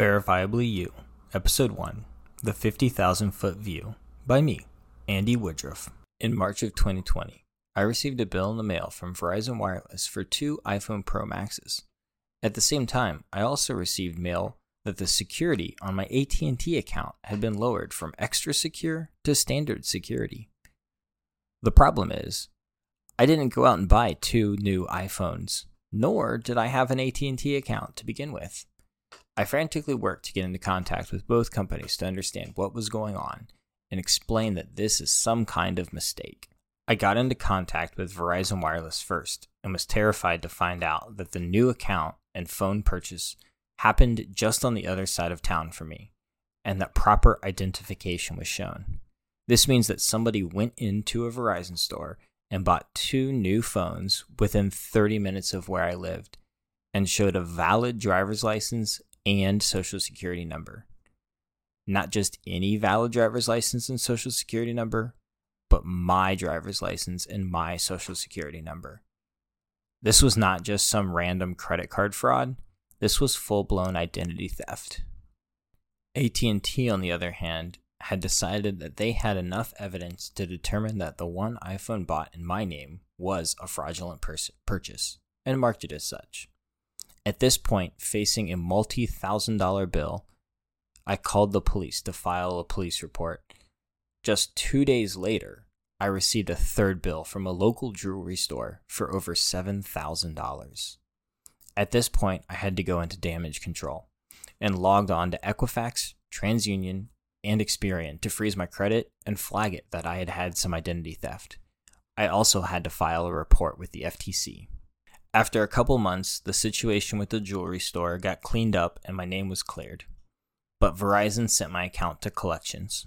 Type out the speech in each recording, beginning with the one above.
Verifiably You, Episode 1 The 50,000 Foot View, by me, Andy Woodruff. In March of 2020, I received a bill in the mail from Verizon Wireless for two iPhone Pro Maxes. At the same time, I also received mail that the security on my AT&T account had been lowered from extra secure to standard security. The problem is, I didn't go out and buy two new iPhones, nor did I have an AT&T account to begin with. I frantically worked to get into contact with both companies to understand what was going on and explain that this is some kind of mistake. I got into contact with Verizon Wireless first and was terrified to find out that the new account and phone purchase happened just on the other side of town for me and that proper identification was shown. This means that somebody went into a Verizon store and bought two new phones within 30 minutes of where I lived and showed a valid driver's license and social security number. Not just any valid driver's license and social security number, but my driver's license and my social security number. This was not just some random credit card fraud. This was full-blown identity theft. AT&T on the other hand had decided that they had enough evidence to determine that the one iPhone bought in my name was a fraudulent pers- purchase and marked it as such. At this point, facing a multi thousand dollar bill, I called the police to file a police report. Just two days later, I received a third bill from a local jewelry store for over $7,000. At this point, I had to go into damage control and logged on to Equifax, TransUnion, and Experian to freeze my credit and flag it that I had had some identity theft. I also had to file a report with the FTC. After a couple months, the situation with the jewelry store got cleaned up and my name was cleared. But Verizon sent my account to collections.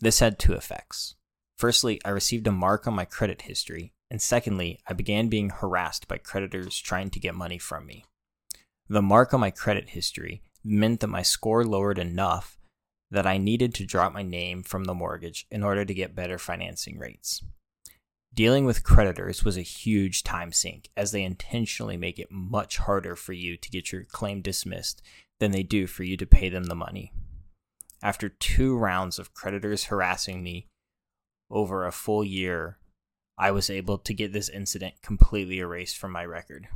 This had two effects. Firstly, I received a mark on my credit history, and secondly, I began being harassed by creditors trying to get money from me. The mark on my credit history meant that my score lowered enough that I needed to drop my name from the mortgage in order to get better financing rates. Dealing with creditors was a huge time sink as they intentionally make it much harder for you to get your claim dismissed than they do for you to pay them the money. After two rounds of creditors harassing me over a full year, I was able to get this incident completely erased from my record.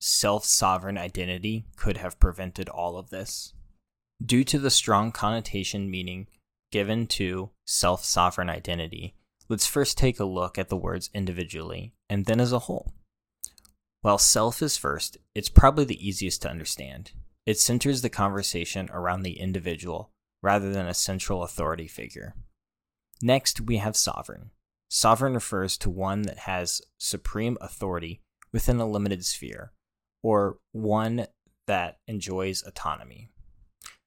Self sovereign identity could have prevented all of this. Due to the strong connotation meaning given to self sovereign identity, Let's first take a look at the words individually and then as a whole. While self is first, it's probably the easiest to understand. It centers the conversation around the individual rather than a central authority figure. Next, we have sovereign. Sovereign refers to one that has supreme authority within a limited sphere, or one that enjoys autonomy.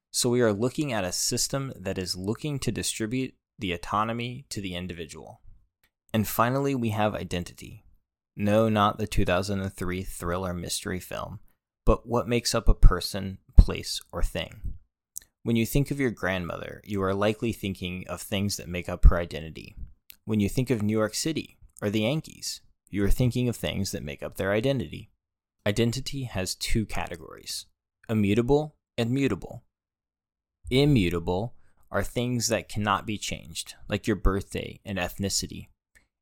So we are looking at a system that is looking to distribute the autonomy to the individual. And finally, we have identity. No, not the 2003 thriller mystery film, but what makes up a person, place, or thing. When you think of your grandmother, you are likely thinking of things that make up her identity. When you think of New York City or the Yankees, you are thinking of things that make up their identity. Identity has two categories immutable and mutable. Immutable are things that cannot be changed, like your birthday and ethnicity.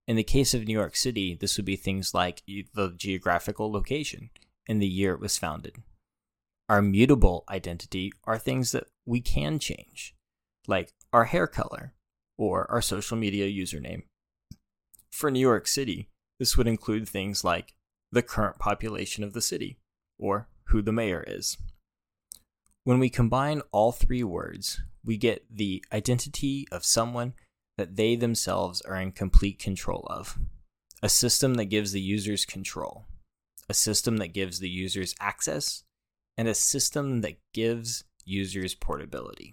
In the case of New York City, this would be things like the geographical location and the year it was founded. Our mutable identity are things that we can change, like our hair color or our social media username. For New York City, this would include things like the current population of the city or who the mayor is. When we combine all three words, we get the identity of someone that they themselves are in complete control of. A system that gives the users control, a system that gives the users access, and a system that gives users portability.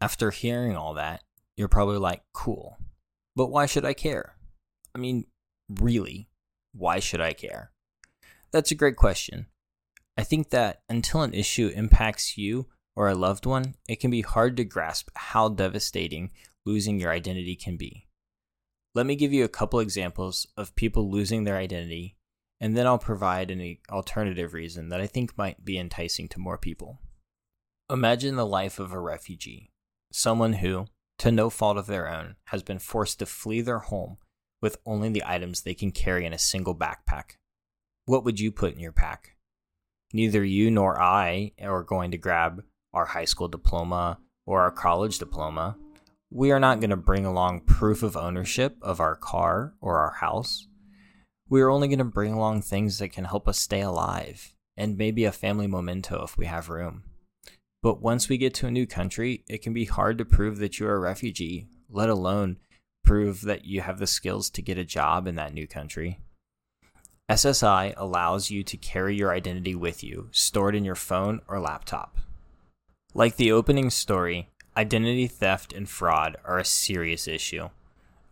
After hearing all that, you're probably like, cool, but why should I care? I mean, really, why should I care? That's a great question. I think that until an issue impacts you or a loved one, it can be hard to grasp how devastating losing your identity can be. Let me give you a couple examples of people losing their identity and then I'll provide an alternative reason that I think might be enticing to more people. Imagine the life of a refugee, someone who, to no fault of their own, has been forced to flee their home with only the items they can carry in a single backpack. What would you put in your pack? Neither you nor I are going to grab our high school diploma or our college diploma. We are not going to bring along proof of ownership of our car or our house. We are only going to bring along things that can help us stay alive and maybe a family memento if we have room. But once we get to a new country, it can be hard to prove that you're a refugee, let alone prove that you have the skills to get a job in that new country. SSI allows you to carry your identity with you, stored in your phone or laptop. Like the opening story, identity theft and fraud are a serious issue.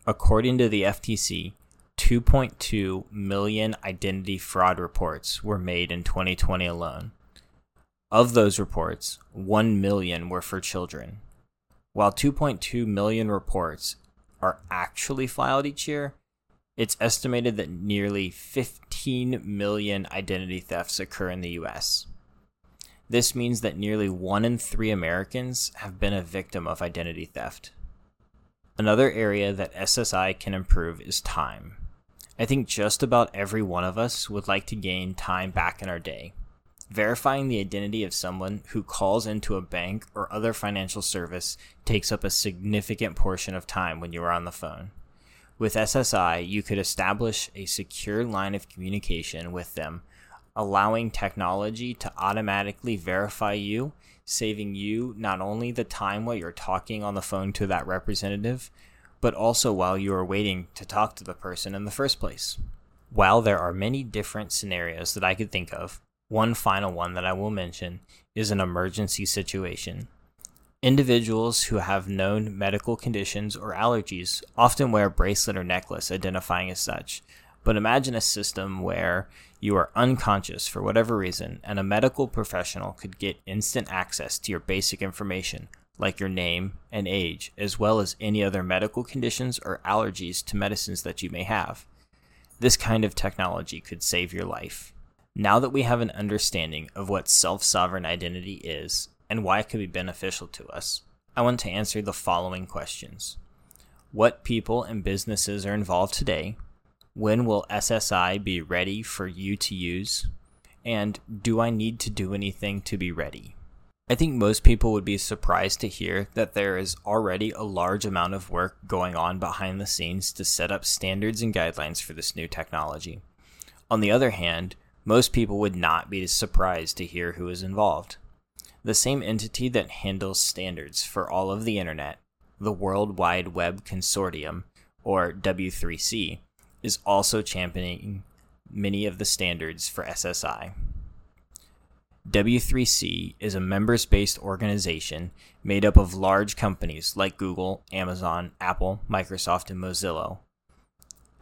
According to the FTC, 2.2 million identity fraud reports were made in 2020 alone. Of those reports, 1 million were for children. While 2.2 million reports are actually filed each year, it's estimated that nearly 15 million identity thefts occur in the US. This means that nearly one in three Americans have been a victim of identity theft. Another area that SSI can improve is time. I think just about every one of us would like to gain time back in our day. Verifying the identity of someone who calls into a bank or other financial service takes up a significant portion of time when you are on the phone. With SSI, you could establish a secure line of communication with them, allowing technology to automatically verify you, saving you not only the time while you're talking on the phone to that representative, but also while you are waiting to talk to the person in the first place. While there are many different scenarios that I could think of, one final one that I will mention is an emergency situation. Individuals who have known medical conditions or allergies often wear a bracelet or necklace identifying as such. But imagine a system where you are unconscious for whatever reason and a medical professional could get instant access to your basic information, like your name and age, as well as any other medical conditions or allergies to medicines that you may have. This kind of technology could save your life. Now that we have an understanding of what self sovereign identity is and why it could be beneficial to us, I want to answer the following questions What people and businesses are involved today? When will SSI be ready for you to use? And do I need to do anything to be ready? I think most people would be surprised to hear that there is already a large amount of work going on behind the scenes to set up standards and guidelines for this new technology. On the other hand, most people would not be surprised to hear who is involved the same entity that handles standards for all of the internet, the World Wide Web Consortium, or W3C, is also championing many of the standards for SSI. W3C is a members based organization made up of large companies like Google, Amazon, Apple, Microsoft, and Mozilla,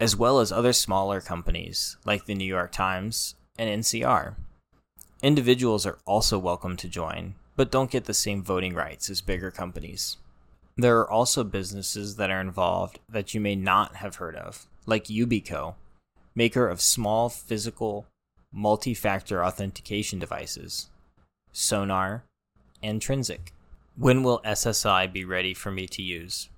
as well as other smaller companies like the New York Times and NCR. Individuals are also welcome to join, but don't get the same voting rights as bigger companies. There are also businesses that are involved that you may not have heard of, like Yubico, maker of small physical multi factor authentication devices, Sonar, and Trinsic. When will SSI be ready for me to use?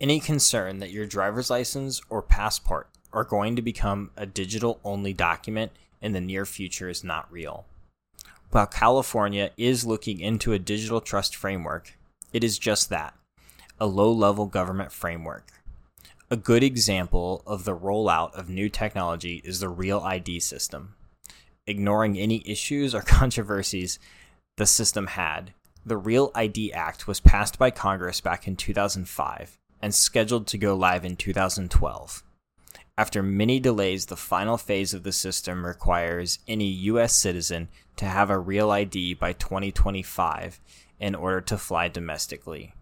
Any concern that your driver's license or passport are going to become a digital only document in the near future is not real. While California is looking into a digital trust framework, it is just that a low level government framework. A good example of the rollout of new technology is the Real ID system. Ignoring any issues or controversies the system had, the Real ID Act was passed by Congress back in 2005 and scheduled to go live in 2012. After many delays, the final phase of the system requires any U.S. citizen to have a real ID by 2025 in order to fly domestically.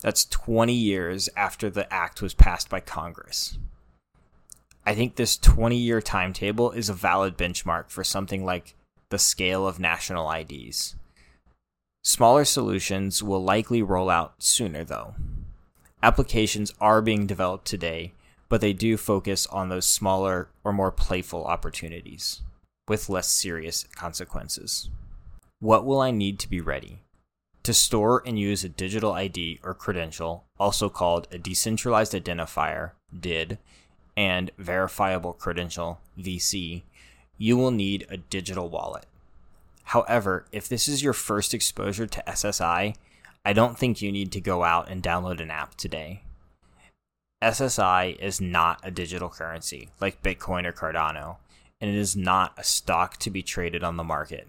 That's 20 years after the act was passed by Congress. I think this 20 year timetable is a valid benchmark for something like the scale of national IDs. Smaller solutions will likely roll out sooner, though. Applications are being developed today but they do focus on those smaller or more playful opportunities with less serious consequences. What will I need to be ready? To store and use a digital ID or credential, also called a decentralized identifier, DID, and verifiable credential, VC, you will need a digital wallet. However, if this is your first exposure to SSI, I don't think you need to go out and download an app today. SSI is not a digital currency like Bitcoin or Cardano, and it is not a stock to be traded on the market.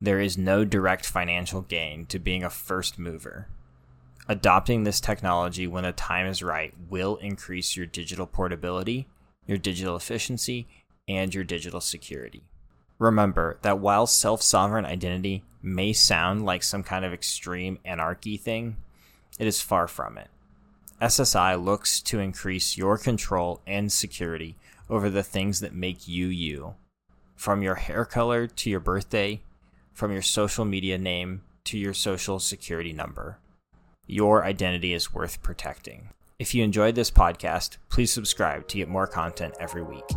There is no direct financial gain to being a first mover. Adopting this technology when the time is right will increase your digital portability, your digital efficiency, and your digital security. Remember that while self sovereign identity may sound like some kind of extreme anarchy thing, it is far from it. SSI looks to increase your control and security over the things that make you you. From your hair color to your birthday, from your social media name to your social security number. Your identity is worth protecting. If you enjoyed this podcast, please subscribe to get more content every week.